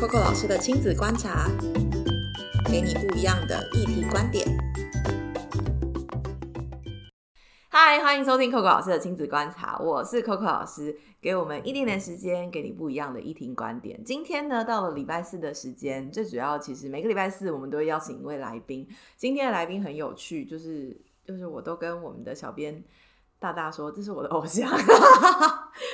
Coco 老师的亲子观察，给你不一样的议题观点。嗨，欢迎收听 Coco 老师的亲子观察，我是 Coco 老师，给我们一点点时间，给你不一样的议题观点。今天呢，到了礼拜四的时间，最主要其实每个礼拜四我们都会邀请一位来宾。今天的来宾很有趣，就是就是我都跟我们的小编。大大说：“这是我的偶像。”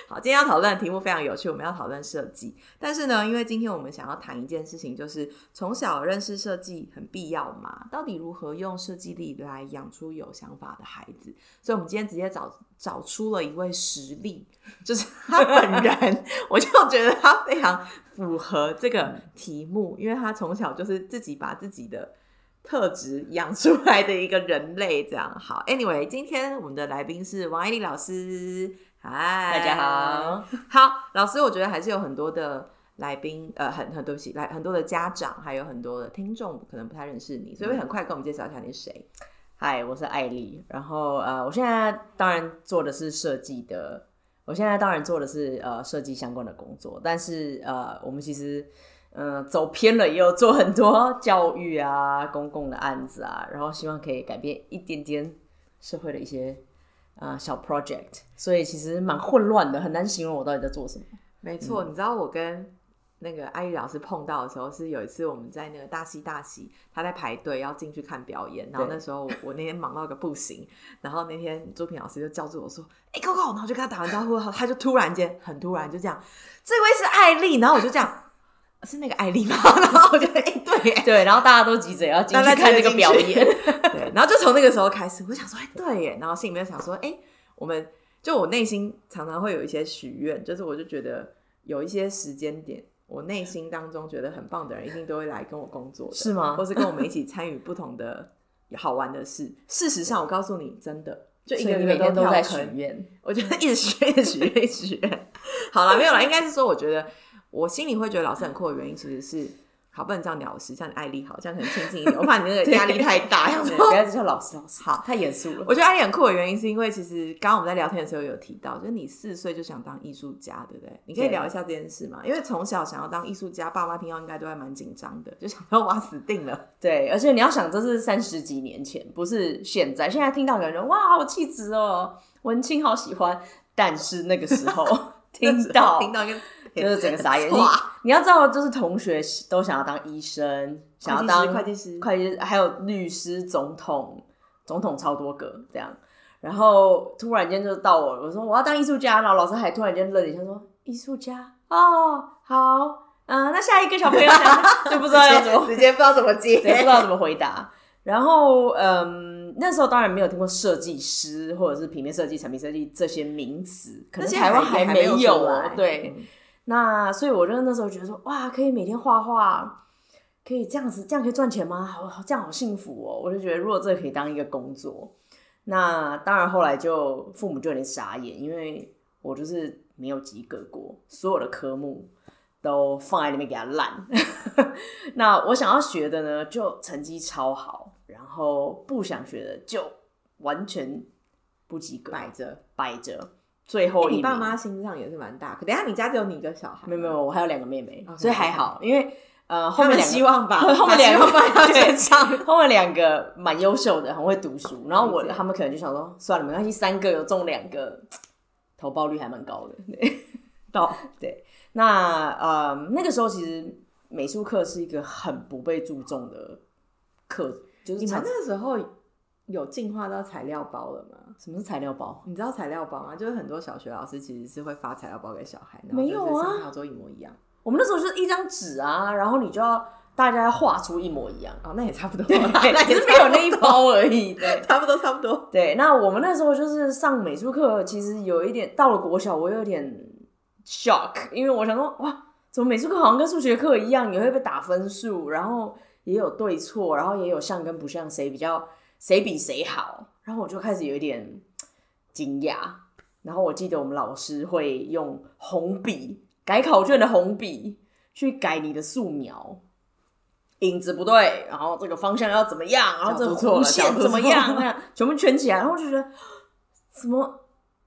好，今天要讨论的题目非常有趣，我们要讨论设计。但是呢，因为今天我们想要谈一件事情，就是从小认识设计很必要嘛？到底如何用设计力来养出有想法的孩子？所以，我们今天直接找找出了一位实例，就是他本人，我就觉得他非常符合这个题目，因为他从小就是自己把自己的。特质养出来的一个人类，这样好。Anyway，今天我们的来宾是王爱丽老师。嗨，大家好。好，老师，我觉得还是有很多的来宾，呃，很很对不起，来很多的家长，还有很多的听众，可能不太认识你，所以会很快跟我们介绍一下你是谁。嗨，我是艾丽。然后呃，我现在当然做的是设计的，我现在当然做的是呃设计相关的工作，但是呃，我们其实。嗯，走偏了也有做很多教育啊、公共的案子啊，然后希望可以改变一点点社会的一些啊小 project，所以其实蛮混乱的，很难形容我到底在做什么。没错，你知道我跟那个艾丽老师碰到的时候，是有一次我们在那个大西大西，他在排队要进去看表演，然后那时候我那天忙到个不行，然后那天朱平老师就叫住我说：“哎，Coco！” 然后就跟他打完招呼，他就突然间很突然就这样，这位是艾丽，然后我就这样。是那个艾丽吗？然后我就哎，对对，然后大家都急着要进去看那个表演，对，然后就从那个时候开始，我想说，哎，对耶，然后心里面想说，哎，我们就我内心常常会有一些许愿，就是我就觉得有一些时间点，我内心当中觉得很棒的人，一定都会来跟我工作，是吗？或是跟我们一起参与不同的好玩的事。事实上，我告诉你，真的，就一个每天都在许愿，我觉得一直许愿，许愿，许愿。好了，没有了，应该是说，我觉得。我心里会觉得老师很酷的原因，其实是好不能叫鸟师，像艾丽好，这样可能亲近一点。我怕你那个 压力太大，不要叫老师老师，好太严肃了。我觉得艾丽很酷的原因，是因为其实刚刚我们在聊天的时候有提到，就是你四岁就想当艺术家，对不对？你可以聊一下这件事吗？因为从小想要当艺术家，爸妈听到应该都还蛮紧张的，就想说哇死定了。对，而且你要想，这是三十几年前，不是现在。现在听到有人哇好气质哦，文青好喜欢，但是那个时候 听到听到一个。就是整个傻眼，你你要知道，就是同学都想要当医生，想要当会计师、会计师，还有律师、总统，总统超多个这样。然后突然间就到我，我说我要当艺术家，然后老师还突然间愣一下说：“艺术家？哦，好，嗯，那下一个小朋友就不知道要怎么，直接不知道怎么接，不知道怎么回答。然后嗯，那时候当然没有听过设计师或者是平面设计、产品设计这些名词，可能台湾还没有对。那所以，我就那时候觉得说，哇，可以每天画画，可以这样子，这样可以赚钱吗？好，这样好幸福哦！我就觉得，如果这可以当一个工作，那当然后来就父母就有点傻眼，因为我就是没有及格过，所有的科目都放在里面给他烂。那我想要学的呢，就成绩超好，然后不想学的就完全不及格，摆着摆着。最后一，你爸妈心脏也是蛮大。可等下你家只有你一个小孩？没有没有，我还有两个妹妹，所以还好。因为呃，后面希望吧后面两个 放在肩上，后面两个蛮优秀的，很会读书。然后我他们可能就想说，算了，没关系，三个有中两个，投报率还蛮高的。到对，那呃那个时候其实美术课是一个很不被注重的课，就是你们那个时候。有进化到材料包了吗？什么是材料包？你知道材料包吗？就是很多小学老师其实是会发材料包给小孩，没有啊，上都一模一样。我们那时候就是一张纸啊，然后你就要大家画出一模一样哦，那也差不多，那只是没有那一包而已，对，差不多差不多。对，那我们那时候就是上美术课，其实有一点到了国小，我有点 shock，因为我想说，哇，怎么美术课好像跟数学课一样，也会被打分数，然后也有对错，然后也有像跟不像，谁比较。谁比谁好？然后我就开始有一点惊讶。然后我记得我们老师会用红笔改考卷的红笔去改你的素描，影子不对，然后这个方向要怎么样，然后这个弧线怎么样，那样全部圈起来。然后就觉得，什么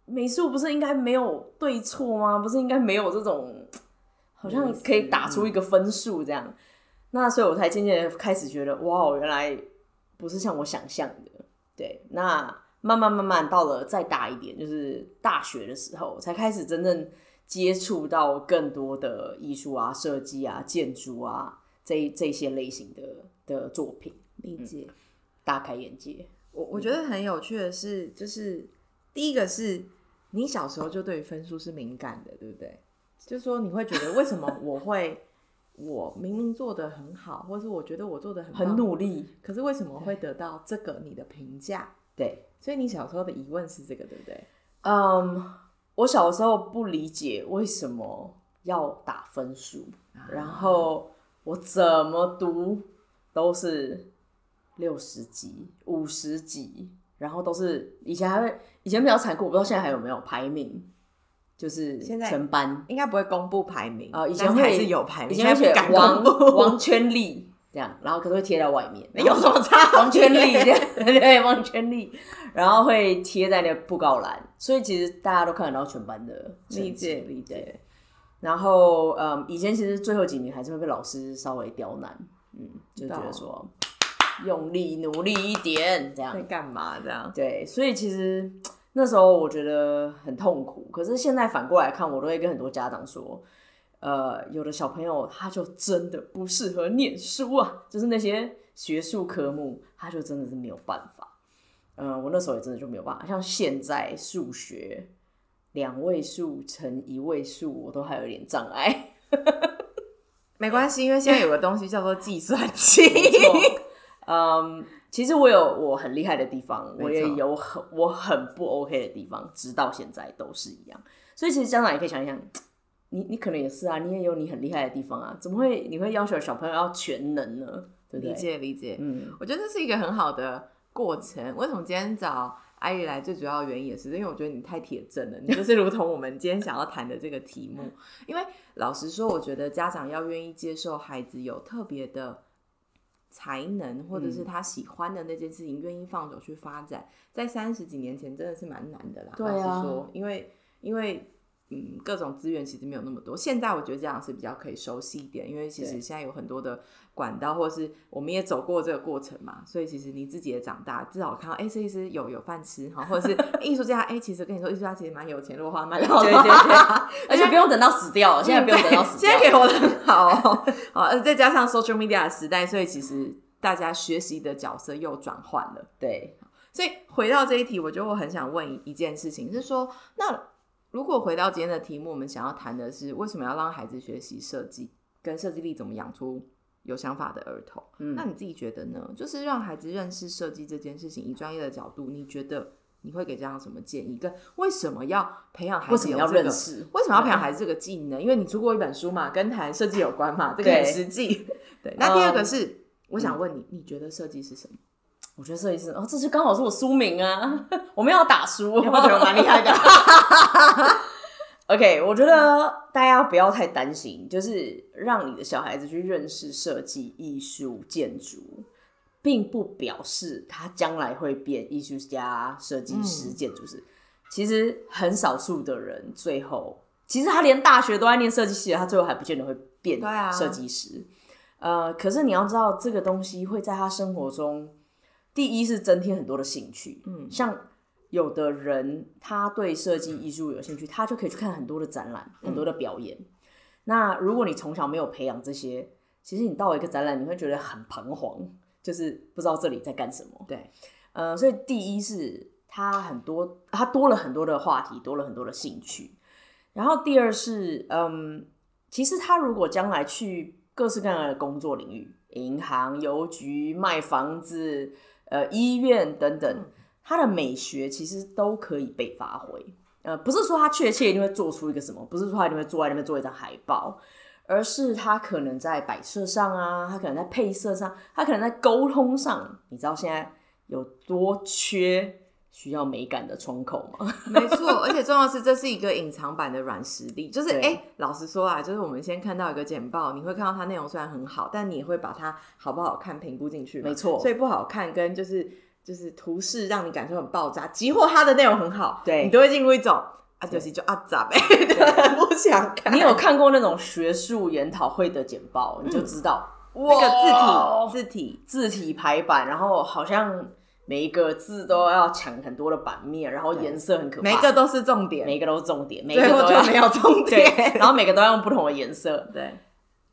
美术不是应该没有对错吗？不是应该没有这种好像可以打出一个分数这样。那所以我才渐渐开始觉得，哇，原来不是像我想象的。对，那慢慢慢慢到了再大一点，就是大学的时候，才开始真正接触到更多的艺术啊、设计啊、建筑啊这这些类型的的作品。理解，大开眼界。我我觉得很有趣的是，就是第一个是你小时候就对分数是敏感的，对不对？就是说你会觉得为什么我会我明明做的很好，或者是我觉得我做的很很努力，可是为什么会得到这个你的评价？对，所以你小时候的疑问是这个，对不对？嗯，我小时候不理解为什么要打分数，然后我怎么读都是。六十级、五十级，然后都是以前还会以前比较残酷，我不知道现在还有没有排名，就是现在全班应该不会公布排名啊，以前还是有排名，以前写王王圈力这样，然后可是会贴在外面，有什么差？王圈力这样，对，王圈力，然后会贴在那个布告栏，所以其实大家都看得到全班的理解理解。然后嗯，以前其实最后几名还是会被老师稍微刁难，嗯，就觉得说。用力努力一点，这样在干嘛？这样对，所以其实那时候我觉得很痛苦。可是现在反过来看，我都会跟很多家长说，呃，有的小朋友他就真的不适合念书啊，就是那些学术科目，他就真的是没有办法。嗯，我那时候也真的就没有办法。像现在数学两位数乘一位数，我都还有点障碍。没关系，因为现在有个东西叫做计算器。嗯，其实我有我很厉害的地方，我也有很我很不 OK 的地方，直到现在都是一样。所以其实家长也可以想一想，你你可能也是啊，你也有你很厉害的地方啊，怎么会你会要求小朋友要全能呢？对理解理解，嗯，我觉得这是一个很好的过程。为什么今天找艾玉来？最主要的原因也是因为我觉得你太铁证了，你就是如同我们今天想要谈的这个题目。因为老实说，我觉得家长要愿意接受孩子有特别的。才能或者是他喜欢的那件事情，愿意放手去发展，在三十几年前真的是蛮难的啦。老实说，因为因为嗯，各种资源其实没有那么多。现在我觉得这样是比较可以熟悉一点，因为其实现在有很多的管道，或者是我们也走过这个过程嘛，所以其实你自己也长大，至少看到哎，设计师有有饭吃哈，或者是 艺术家哎，其实跟你说，艺术家其实蛮有钱，如果花蛮好，对对对，而且不用等到死掉，现在不用等到死掉，现在可以活得很好哦。好，再加上 social media 的时代，所以其实大家学习的角色又转换了。对，所以回到这一题，我觉得我很想问一件事情，是说那。如果回到今天的题目，我们想要谈的是为什么要让孩子学习设计，跟设计力怎么养出有想法的儿童？嗯，那你自己觉得呢？就是让孩子认识设计这件事情，以专业的角度，你觉得你会给家长什么建议？跟为什么要培养孩子要认识？为什么要培养孩子这个技能？因为你出过一本书嘛，跟谈设计有关嘛，这个很实际。对，那第二个是，我想问你，你觉得设计是什么？我觉得设计师哦，这就刚好是我书名啊！我们要打书，我觉得蛮厉害的。OK，我觉得大家不要太担心，就是让你的小孩子去认识设计、艺术、建筑，并不表示他将来会变艺术家、设计师、建筑师。其实很少数的人最后，其实他连大学都在念设计系，他最后还不见得会变设计师。呃，可是你要知道，这个东西会在他生活中。第一是增添很多的兴趣，嗯，像有的人他对设计艺术有兴趣，他就可以去看很多的展览，很多的表演。那如果你从小没有培养这些，其实你到一个展览，你会觉得很彷徨，就是不知道这里在干什么。对，呃，所以第一是他很多，他多了很多的话题，多了很多的兴趣。然后第二是，嗯，其实他如果将来去各式各样的工作领域，银行、邮局、卖房子。呃，医院等等，他的美学其实都可以被发挥。呃，不是说他确切一定会做出一个什么，不是说他一定会坐在那边做一张海报，而是他可能在摆设上啊，他可能在配色上，他可能在沟通上。你知道现在有多缺？需要美感的窗口吗？没错，而且重要是这是一个隐藏版的软实力，就是哎，老实说啊，就是我们先看到一个简报，你会看到它内容虽然很好，但你也会把它好不好看评估进去。没错，所以不好看跟就是就是图示让你感受很爆炸，即或它的内容很好，对。你都会进入一种啊，就是就啊咋呗，不想看。你有看过那种学术研讨会的简报，你就知道那个字体字体字体排版，然后好像每一个字都要抢很多的版面，然后颜色很可怕，每个都是重点，每个都是重点，每个都没有重 点，然后每个都要用不同的颜色，对，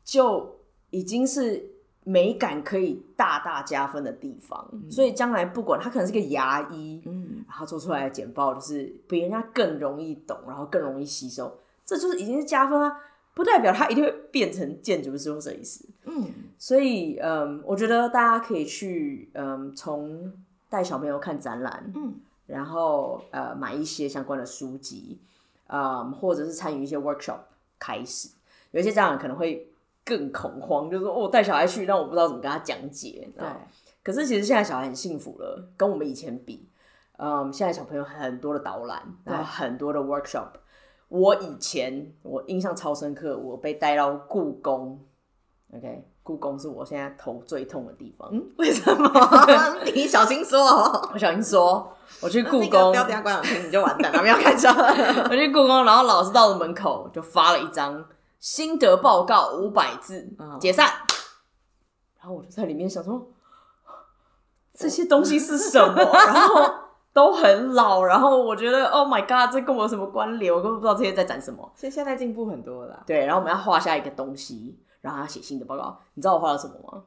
就已经是。美感可以大大加分的地方，所以将来不管他可能是个牙医，嗯，然后做出来的简报就是比人家更容易懂，然后更容易吸收，这就是已经是加分啊，不代表他一定会变成建筑师或设计师，嗯，所以嗯，我觉得大家可以去嗯，从带小朋友看展览，嗯，然后呃买一些相关的书籍，嗯，或者是参与一些 workshop 开始，有一些家长可能会。更恐慌，就是说，我带小孩去，但我不知道怎么跟他讲解。对，可是其实现在小孩很幸福了，跟我们以前比，嗯，现在小朋友很多的导览，然后很多的 workshop。我以前我印象超深刻，我被带到故宫，OK，故宫是我现在头最痛的地方。嗯，为什么？你小心说，我小心说，我去故宫，不要等下观众听你就完蛋了，不要开车。我去故宫，然后老师到了门口就发了一张。心得报告五百字，解散。然后我就在里面想说，这些东西是什么？然后都很老。然后我觉得，Oh my god，这跟我有什么关联？我根本不知道这些在展什么。所以现在进步很多了。对，然后我们要画下一个东西，然后他写新的报告。你知道我画了什么吗？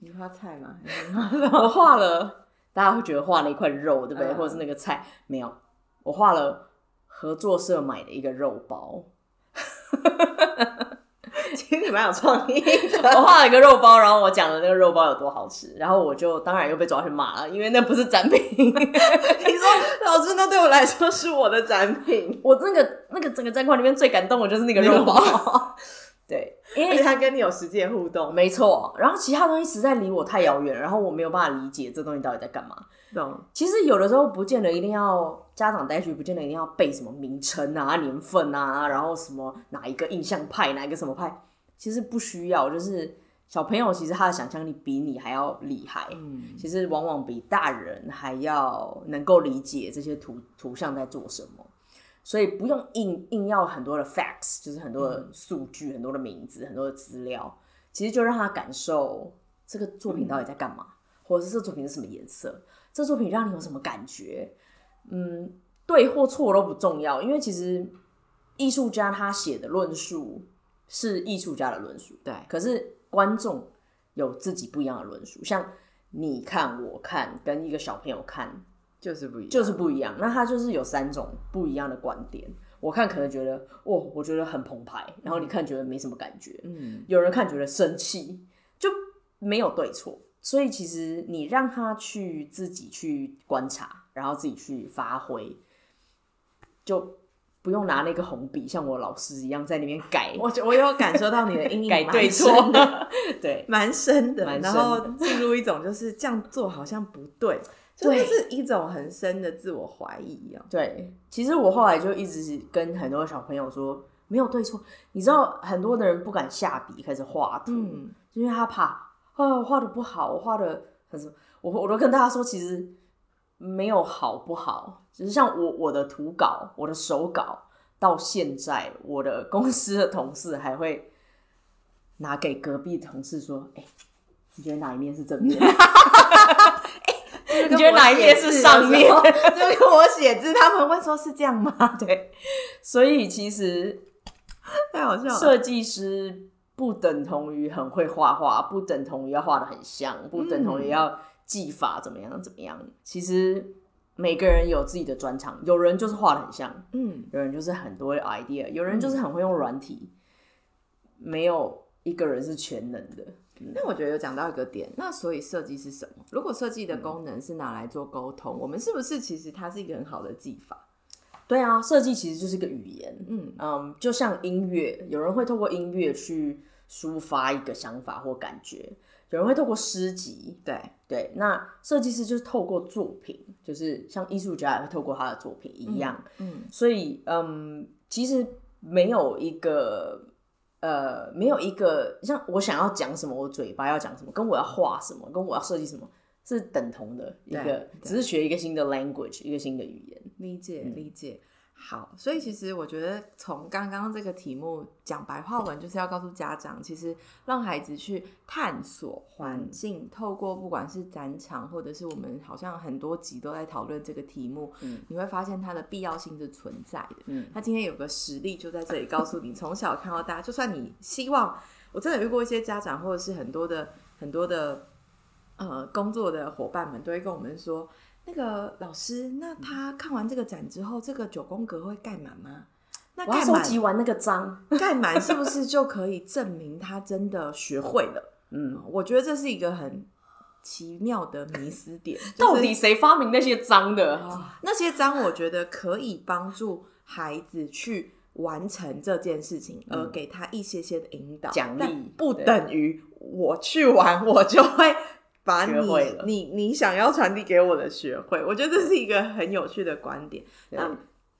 你画菜吗？我画了，大家会觉得画了一块肉，对不对？或者是那个菜？没有，我画了合作社买的一个肉包。其实你蛮有创意。我画了一个肉包，然后我讲了那个肉包有多好吃，然后我就当然又被抓去骂了，因为那不是展品。你说老师，那对我来说是我的展品。我那个那个整个展馆里面最感动的就是那个肉包。对，因为他跟你有实际互动，没错。然后其他东西实在离我太遥远，然后我没有办法理解这东西到底在干嘛。懂？其实有的时候不见得一定要家长带去，不见得一定要背什么名称啊、年份啊，然后什么哪一个印象派、哪一个什么派，其实不需要。就是小朋友其实他的想象力比你还要厉害，嗯，其实往往比大人还要能够理解这些图图像在做什么。所以不用硬硬要很多的 facts，就是很多的数据、很多的名字、很多的资料，其实就让他感受这个作品到底在干嘛，或者是这作品是什么颜色，这作品让你有什么感觉？嗯，对或错都不重要，因为其实艺术家他写的论述是艺术家的论述，对。可是观众有自己不一样的论述，像你看、我看，跟一个小朋友看。就是不一样，就是不一样。那他就是有三种不一样的观点。我看可能觉得，哦，我觉得很澎湃。然后你看觉得没什么感觉。嗯，有人看觉得生气，就没有对错。所以其实你让他去自己去观察，然后自己去发挥，就不用拿那个红笔像我老师一样在那边改。我我有感受到你的阴影 改对错，对，蛮深的。然后进入一种就是这样做好像不对。就是一种很深的自我怀疑一样。对，其实我后来就一直跟很多小朋友说，没有对错。你知道，很多的人不敢下笔开始画图，因为他怕啊画的不好，我画的很什么，我我都跟大家说，其实没有好不好，只是像我我的图稿，我的手稿，到现在我的公司的同事还会拿给隔壁同事说，哎，你觉得哪一面是正面？你觉得哪一页是上面？就跟我写字，他们会说是这样吗？对，所以其实太好笑了。设计师不等同于很会画画，不等同于要画的很像，不等同于要技法怎么样怎么样。其实每个人有自己的专长，有人就是画的很像，嗯，有人就是很多 idea，有人就是很会用软体，没有一个人是全能的。那我觉得有讲到一个点，那所以设计是什么？如果设计的功能是拿来做沟通，我们是不是其实它是一个很好的技法？对啊，设计其实就是个语言，嗯嗯，就像音乐，有人会透过音乐去抒发一个想法或感觉，有人会透过诗集，对对，那设计师就是透过作品，就是像艺术家也会透过他的作品一样，嗯，所以嗯，其实没有一个。呃，没有一个像我想要讲什么，我嘴巴要讲什么，跟我要画什么，跟我要设计什么是等同的一个，只是学一个新的 language，一个新的语言。理解理解。好，所以其实我觉得从刚刚这个题目讲白话文，就是要告诉家长，其实让孩子去探索环境，透过不管是展场，或者是我们好像很多集都在讨论这个题目，嗯，你会发现它的必要性是存在的。嗯，他今天有个实例就在这里告诉你，从小看到大，就算你希望，我真的遇过一些家长，或者是很多的很多的呃工作的伙伴们，都会跟我们说。那个老师，那他看完这个展之后，这个九宫格会盖满吗？那盖收集完那个章 盖满是不是就可以证明他真的学会了？嗯，我觉得这是一个很奇妙的迷思点。到底谁发明那些章的？那些章，我觉得可以帮助孩子去完成这件事情，而给他一些些的引导奖励，不等于我去玩我就会。把你你你想要传递给我的学会，我觉得这是一个很有趣的观点。那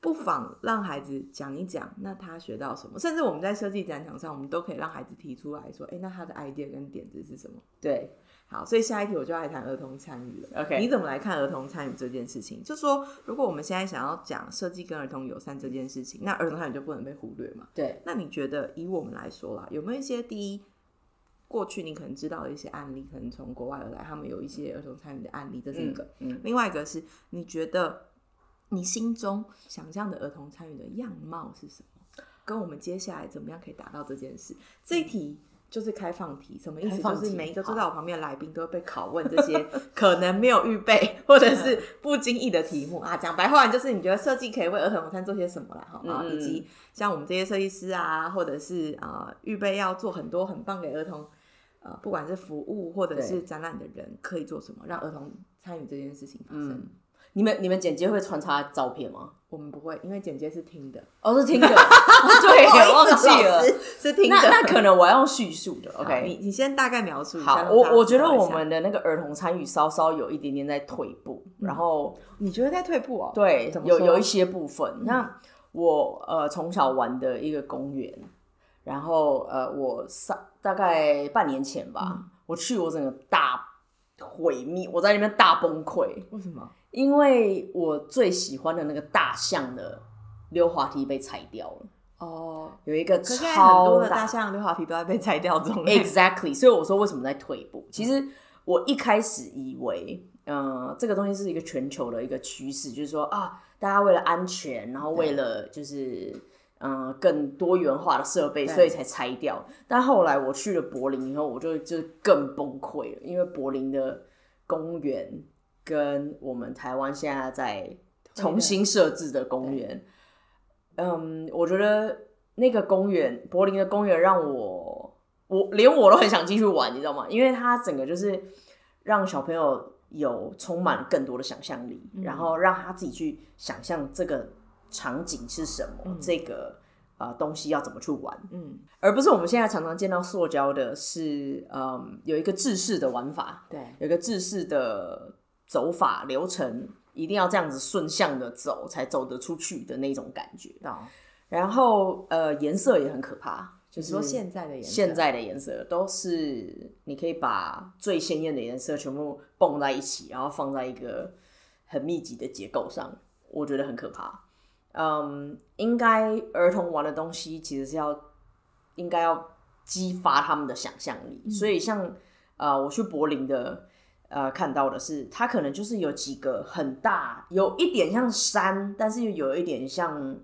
不妨让孩子讲一讲，那他学到什么？甚至我们在设计展场上，我们都可以让孩子提出来说：“哎，那他的 idea 跟点子是什么？”对，好，所以下一题我就来谈儿童参与了。OK，你怎么来看儿童参与这件事情？就说如果我们现在想要讲设计跟儿童友善这件事情，那儿童参与就不能被忽略嘛？对。那你觉得以我们来说啦，有没有一些第一？过去你可能知道的一些案例，可能从国外而来，他们有一些儿童参与的案例，这是一个。嗯。另外一个是，你觉得你心中想象的儿童参与的样貌是什么？跟我们接下来怎么样可以达到这件事？这一题就是开放题，什么意思？就是每一个坐在我旁边的来宾都会被拷问这些可能没有预备或者是不经意的题目啊。讲白话就是你觉得设计可以为儿童午餐做些什么了？哈啊，以及像我们这些设计师啊，或者是啊预备要做很多很棒给儿童。呃，不管是服务或者是展览的人，可以做什么让儿童参与这件事情发生？你们你们剪接会穿插照片吗？我们不会，因为剪接是听的。哦，是听的。对，忘记了，是听的。那那可能我要用叙述的。OK，你你先大概描述一下。好，我我觉得我们的那个儿童参与稍稍有一点点在退步。然后你觉得在退步哦？对，有有一些部分。那我呃从小玩的一个公园。然后，呃，我上大概半年前吧，我去，我整个大毁灭，我在那边大崩溃。为什么？因为我最喜欢的那个大象的溜滑梯被拆掉了。哦，有一个超多的大象溜滑梯都在被拆掉中。Exactly，所以我说为什么在退步？其实我一开始以为，嗯，这个东西是一个全球的一个趋势，就是说啊，大家为了安全，然后为了就是。嗯，更多元化的设备，所以才拆掉。但后来我去了柏林以后，我就就更崩溃了，因为柏林的公园跟我们台湾现在在重新设置的公园，嗯，我觉得那个公园，柏林的公园让我，我连我都很想进去玩，你知道吗？因为它整个就是让小朋友有充满更多的想象力，然后让他自己去想象这个。场景是什么？这个呃东西要怎么去玩？嗯，而不是我们现在常常见到塑胶的，是嗯有一个制式的玩法，对，有一个制式的走法流程，一定要这样子顺向的走才走得出去的那种感觉。然后呃颜色也很可怕，就是说现在的颜色现在的颜色都是你可以把最鲜艳的颜色全部蹦在一起，然后放在一个很密集的结构上，我觉得很可怕。嗯，应该儿童玩的东西其实是要应该要激发他们的想象力，所以像呃，我去柏林的呃看到的是，它可能就是有几个很大，有一点像山，但是又有一点像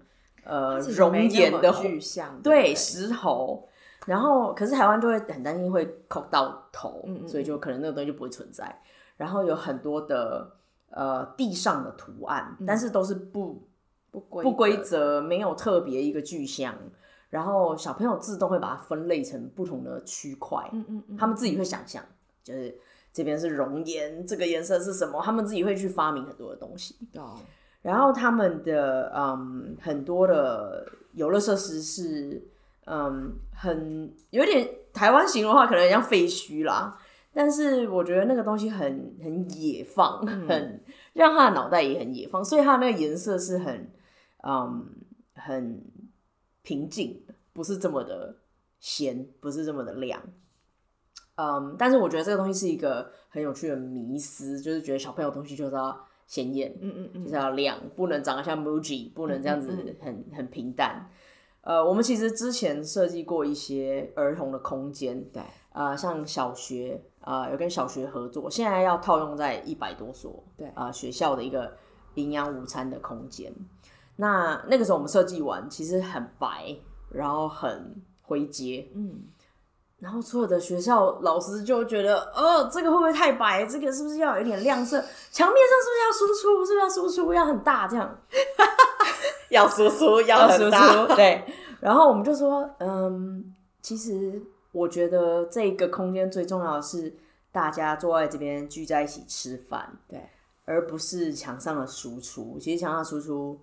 呃熔岩的巨像，对石头，然后可是台湾就会很担心会扣到头，所以就可能那个东西就不会存在。然后有很多的呃地上的图案，但是都是不。不规不规则，没有特别一个具象，然后小朋友自动会把它分类成不同的区块，嗯嗯嗯，他们自己会想象，就是这边是熔岩，这个颜色是什么，他们自己会去发明很多的东西。哦，然后他们的嗯很多的游乐设施是嗯很有点台湾形容的话，可能像废墟啦，但是我觉得那个东西很很野放，很让他的脑袋也很野放，所以他那个颜色是很。嗯，很平静，不是这么的鲜，不是这么的亮。嗯，但是我觉得这个东西是一个很有趣的迷思，就是觉得小朋友东西就是要鲜艳，嗯嗯嗯，就是要亮，不能长得像 Muji，不能这样子很很平淡。呃，我们其实之前设计过一些儿童的空间，对，呃，像小学，呃，有跟小学合作，现在要套用在一百多所，对，啊，学校的一个营养午餐的空间。那那个时候我们设计完，其实很白，然后很灰阶，嗯，然后所有的学校老师就觉得，哦，这个会不会太白？这个是不是要有一点亮色？墙面上是不是要输出？是不是要输出要很大这样？要输出，要输出，对。然后我们就说，嗯，其实我觉得这个空间最重要的是大家坐在这边聚在一起吃饭，对，而不是墙上的输出。其实墙上输出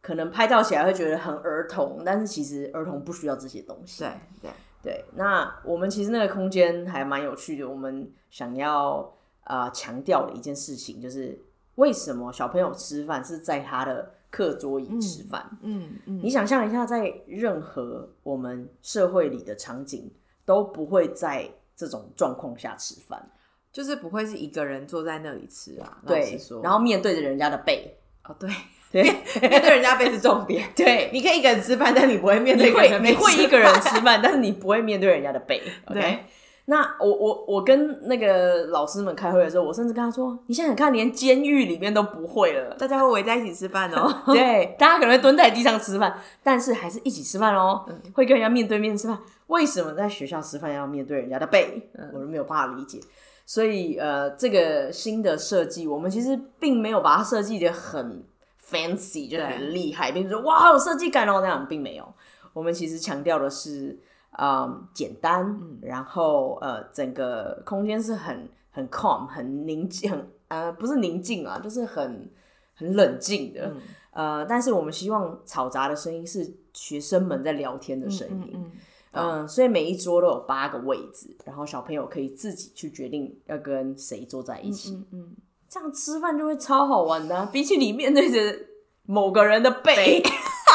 可能拍照起来会觉得很儿童，但是其实儿童不需要这些东西。对对对。那我们其实那个空间还蛮有趣的。我们想要啊强调的一件事情就是，为什么小朋友吃饭是在他的。课桌椅吃饭，嗯嗯，你想象一下，在任何我们社会里的场景，都不会在这种状况下吃饭，就是不会是一个人坐在那里吃啊。对，然后面对着人家的背，哦，对对，面对人家背是重点。对，你可以一个人吃饭，但你不会面对，你会一个人吃饭，但是你不会面对人家的背。对。那我我我跟那个老师们开会的时候，我甚至跟他说：“你现在看，连监狱里面都不会了，大家会围在一起吃饭哦。”对，大家可能会蹲在地上吃饭，但是还是一起吃饭哦，会跟人家面对面吃饭。为什么在学校吃饭要面对人家的背？我都没有办法理解。所以呃，这个新的设计，我们其实并没有把它设计的很 fancy，就很厉害，并不是说哇有设计感哦那样，并没有。我们其实强调的是。嗯，简单，然后呃，整个空间是很很 calm，很宁静，很呃，不是宁静啊，就是很很冷静的。呃，但是我们希望嘈杂的声音是学生们在聊天的声音。嗯，所以每一桌都有八个位置，然后小朋友可以自己去决定要跟谁坐在一起。嗯，这样吃饭就会超好玩的，比起你面对着某个人的背。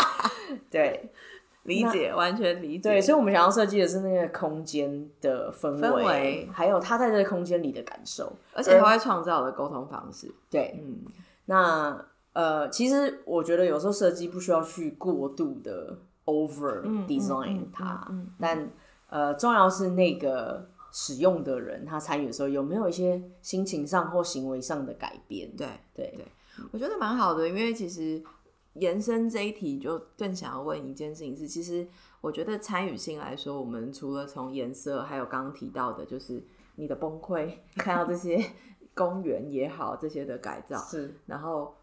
对。理解，完全理解。对，所以我们想要设计的是那个空间的氛围，还有他在这个空间里的感受，而且他会创造的沟通方式。对，嗯，那呃，其实我觉得有时候设计不需要去过度的 over design 它，但呃，重要是那个使用的人他参与的时候有没有一些心情上或行为上的改变？对，对，对，我觉得蛮好的，因为其实。延伸这一题，就更想要问一件事情是，其实我觉得参与性来说，我们除了从颜色，还有刚刚提到的，就是你的崩溃，看到这些公园也好，这些的改造，是，然后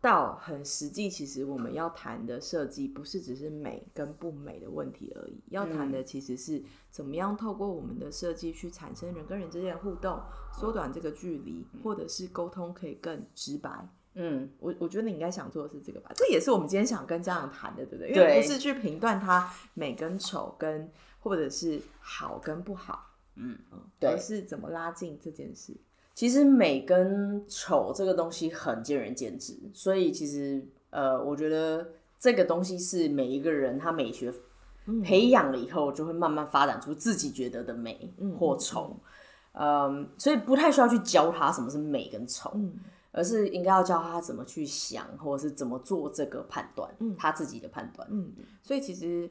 到很实际，其实我们要谈的设计，不是只是美跟不美的问题而已，要谈的其实是怎么样透过我们的设计去产生人跟人之间的互动，缩短这个距离，或者是沟通可以更直白。嗯，我我觉得你应该想做的是这个吧，这也是我们今天想跟家长谈的，对不对？因为不是去评断它美跟丑，跟或者是好跟不好，嗯嗯，而是怎么拉近这件事。其实美跟丑这个东西很见仁见智，所以其实呃，我觉得这个东西是每一个人他美学培养了以后，就会慢慢发展出自己觉得的美或丑。嗯，所以不太需要去教他什么是美跟丑。而是应该要教他怎么去想，或者是怎么做这个判断，嗯，他自己的判断，嗯，所以其实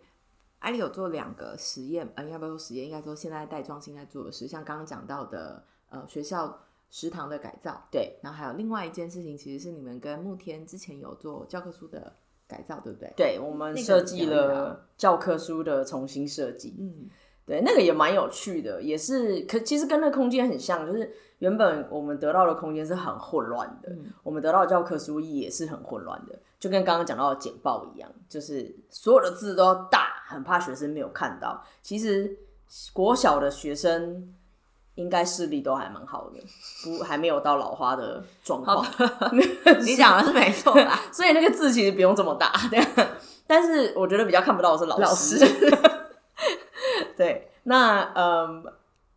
艾丽有做两个实验，呃，要不要说实验？应该说现在带妆现在做的是像刚刚讲到的，呃，学校食堂的改造，对，然后还有另外一件事情，其实是你们跟慕天之前有做教科书的改造，对不对？对，我们设计了教科书的重新设计，嗯。对，那个也蛮有趣的，也是可其实跟那空间很像，就是原本我们得到的空间是很混乱的，我们得到的教科书也是很混乱的，就跟刚刚讲到的简报一样，就是所有的字都要大，很怕学生没有看到。其实国小的学生应该视力都还蛮好的，不还没有到老花的状况。你讲的是没错啦，所以那个字其实不用这么大，但是我觉得比较看不到的是老师。对，那嗯，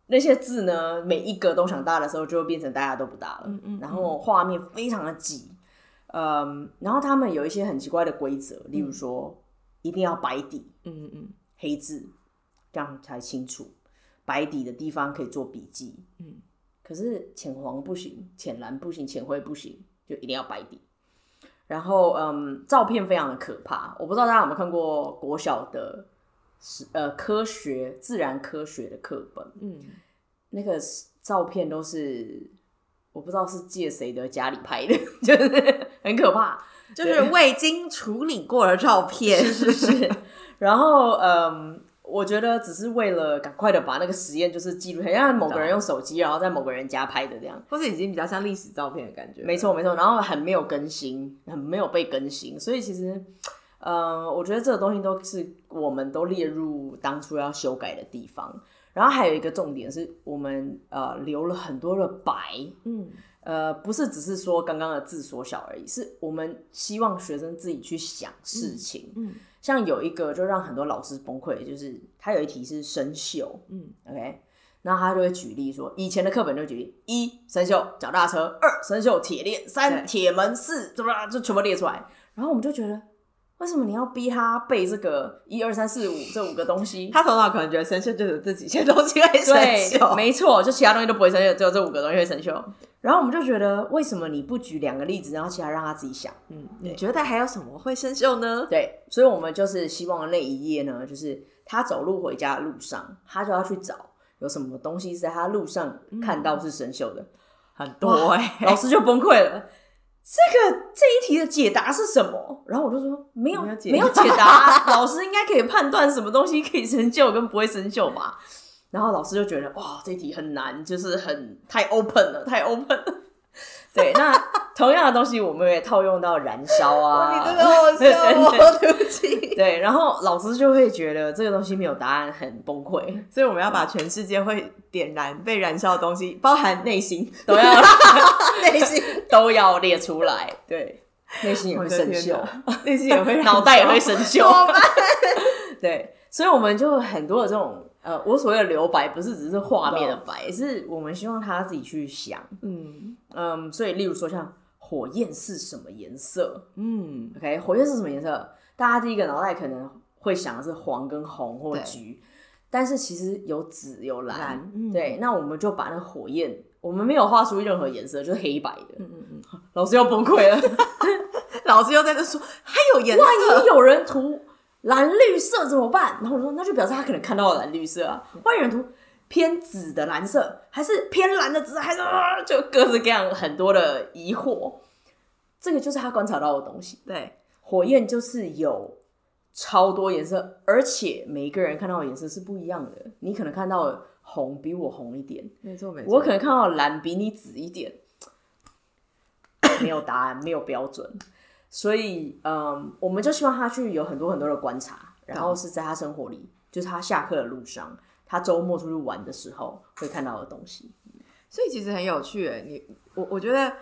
那些字呢，每一个都想大的时候，就会变成大家都不大了。嗯嗯。然后画面非常的挤，嗯，然后他们有一些很奇怪的规则，例如说一定要白底，嗯嗯，黑字，这样才清楚。白底的地方可以做笔记，嗯，可是浅黄不行，浅蓝不行，浅灰不行。就一定要白底。然后，嗯，照片非常的可怕。我不知道大家有没有看过国小的，是呃科学自然科学的课本，嗯，那个照片都是我不知道是借谁的家里拍的，就是很可怕，就是未经处理过的照片，是是是。然后，嗯。我觉得只是为了赶快的把那个实验就是记录，很像某个人用手机，然后在某个人家拍的这样，或是已经比较像历史照片的感觉。没错没错，然后很没有更新，很没有被更新，所以其实，呃，我觉得这个东西都是我们都列入当初要修改的地方。然后还有一个重点是我们呃留了很多的白，嗯，呃，不是只是说刚刚的字缩小而已，是我们希望学生自己去想事情，嗯。像有一个就让很多老师崩溃，就是他有一题是生锈，嗯，OK，那他就会举例说，以前的课本就举例，一生锈脚踏车，二生锈铁链，三铁门，四怎么就全部列出来，然后我们就觉得，为什么你要逼他背这个一二三四五这五个东西？他头脑可能觉得生锈就是这几些东西会生锈，没错，就其他东西都不会生锈，只有这五个东西会生锈。然后我们就觉得，为什么你不举两个例子，然后其他让他自己想？嗯，你觉得还有什么会生锈呢？对，所以我们就是希望那一页呢，就是他走路回家的路上，他就要去找有什么东西是在他路上看到是生锈的，很多哎，老师就崩溃了。这个这一题的解答是什么？然后我就说没有，没有解答。老师应该可以判断什么东西可以生锈跟不会生锈吧？然后老师就觉得哇，这题很难，就是很太 open 了，太 open 了。对，那同样的东西我们也套用到燃烧啊，你真的好笑哦，对不起。对，然后老师就会觉得这个东西没有答案，很崩溃。所以我们要把全世界会点燃、被燃烧的东西，包含内心，都要 内心都要列出来。对，内心也会生锈，内心也会，脑袋也会生锈。对，所以我们就很多的这种。呃，我所谓的留白不是只是画面的白，是我们希望他自己去想。嗯嗯，所以例如说像火焰是什么颜色？嗯，OK，火焰是什么颜色？大家第一个脑袋可能会想的是黄跟红或橘，但是其实有紫有蓝。对，那我们就把那个火焰，我们没有画出任何颜色，就是黑白的。嗯嗯嗯，老师要崩溃了，老师又在这说还有颜色，万一有人涂。蓝绿色怎么办？然后我说，那就表示他可能看到了蓝绿色啊。万一有人涂偏紫的蓝色，还是偏蓝的紫，还是就各式各样很多的疑惑。这个就是他观察到的东西。对，火焰就是有超多颜色，而且每一个人看到的颜色是不一样的。你可能看到红比我红一点，没错没错。我可能看到蓝比你紫一点，没有答案，没有标准。所以，嗯，我们就希望他去有很多很多的观察，然后是在他生活里，就是他下课的路上，他周末出去玩的时候会看到的东西。所以其实很有趣，诶，你我我觉得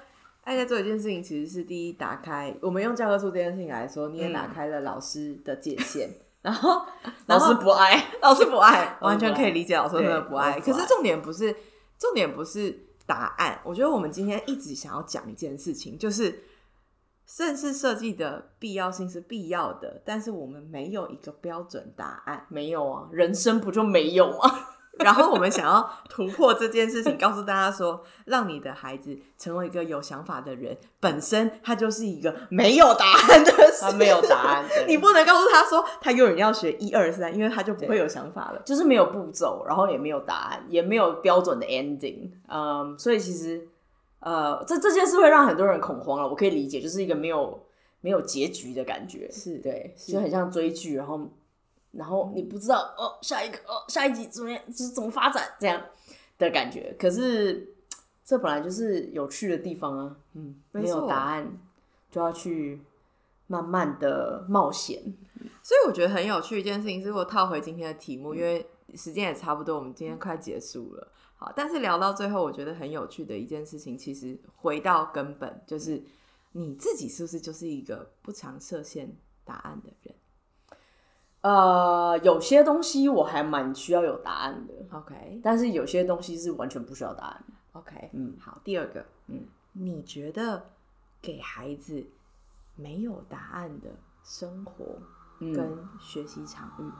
爱在做一件事情，其实是第一打开，我们用教科书这件事情来说，你也打开了老师的界限，然后老师不爱，老师不爱，完全可以理解老师真的不爱。可是重点不是重点不是答案，我觉得我们今天一直想要讲一件事情，就是。正式设计的必要性是必要的，但是我们没有一个标准答案，没有啊，人生不就没有吗？然后我们想要突破这件事情，告诉大家说，让你的孩子成为一个有想法的人，本身他就是一个没有答案的，他没有答案，你不能告诉他说他永远要学一二三，因为他就不会有想法了，就是没有步骤，然后也没有答案，也没有标准的 ending，嗯，所以其实。呃，这这件事会让很多人恐慌了，我可以理解，就是一个没有没有结局的感觉，是对，就很像追剧，然后然后你不知道哦，下一个哦，下一集怎么样，就是怎么发展这样的感觉。可是这本来就是有趣的地方啊，嗯，没有答案就要去慢慢的冒险，所以我觉得很有趣一件事情是，我套回今天的题目，因为时间也差不多，我们今天快结束了。好，但是聊到最后，我觉得很有趣的一件事情，其实回到根本，就是你自己是不是就是一个不常设限答案的人？呃，有些东西我还蛮需要有答案的，OK，但是有些东西是完全不需要答案，OK，嗯，好，第二个，嗯，你觉得给孩子没有答案的生活跟学习场域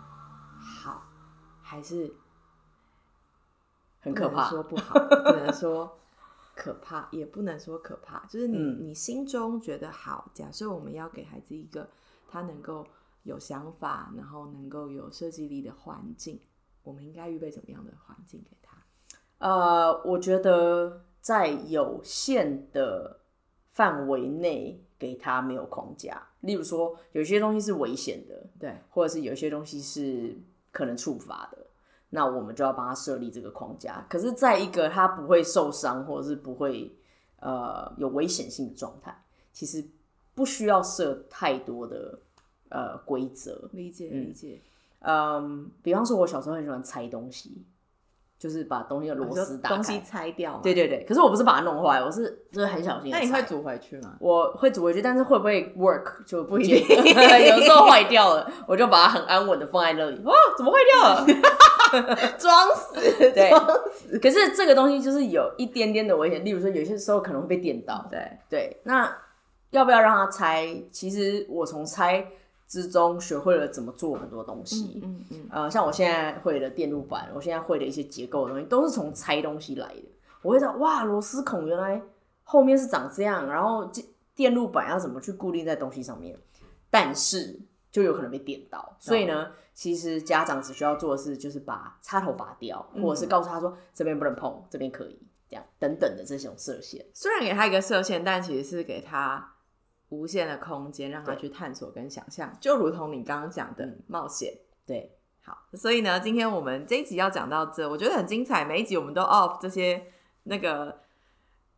好，还是？很可怕，说不好，只能说可怕，也不能说可怕，就是你你心中觉得好。假设我们要给孩子一个他能够有想法，然后能够有设计力的环境，我们应该预备怎么样的环境给他？呃，我觉得在有限的范围内给他没有框架。例如说，有些东西是危险的，对，或者是有些东西是可能触发的，那我们就要帮他设立这个框架。可是，在一个他不会受伤或者是不会呃有危险性的状态，其实不需要设太多的呃规则。理解，理解。嗯，比方说，我小时候很喜欢拆东西。就是把东西的螺丝打东西拆掉。对对对，可是我不是把它弄坏，我是就是很小心。那你会煮回去吗？我会煮回去，但是会不会 work 就不一定。有时候坏掉了，我就把它很安稳的放在那里。哇，怎么坏掉了？装死，对。可是这个东西就是有一点点的危险，例如说有些时候可能会被电到。对对，那要不要让它拆？其实我从拆。之中学会了怎么做很多东西，嗯嗯，呃，像我现在会的电路板，我现在会的一些结构的东西，都是从拆东西来的。我会道，哇，螺丝孔原来后面是长这样，然后电电路板要怎么去固定在东西上面，但是就有可能被电到。所以呢，其实家长只需要做的是，就是把插头拔掉，或者是告诉他说这边不能碰，这边可以，这样等等的这种射线。虽然给他一个射线，但其实是给他。无限的空间让他去探索跟想象，就如同你刚刚讲的冒险。对，好，所以呢，今天我们这一集要讲到这，我觉得很精彩。每一集我们都 off 这些那个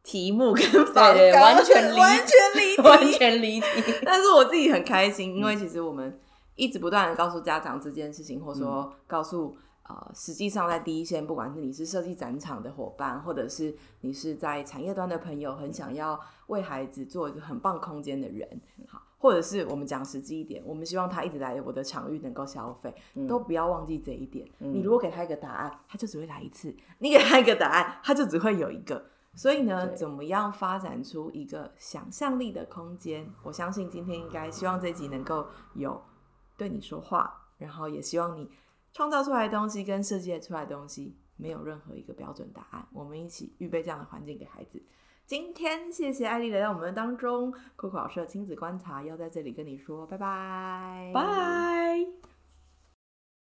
题目跟方对完全 完全离题，完全离题。但是我自己很开心，因为其实我们一直不断的告诉家长这件事情，或者说告诉。呃，实际上在第一线，不管是你是设计展场的伙伴，或者是你是在产业端的朋友，很想要为孩子做一个很棒空间的人，好，或者是我们讲实际一点，我们希望他一直来我的场域能够消费，都不要忘记这一点。你如果给他一个答案，他就只会来一次；你给他一个答案，他就只会有一个。所以呢，怎么样发展出一个想象力的空间？我相信今天应该希望这集能够有对你说话，然后也希望你。创造出来的东西跟设计出来的东西没有任何一个标准答案，我们一起预备这样的环境给孩子。今天谢谢艾丽来到我们当中，酷酷老师的亲子观察要在这里跟你说拜拜，拜。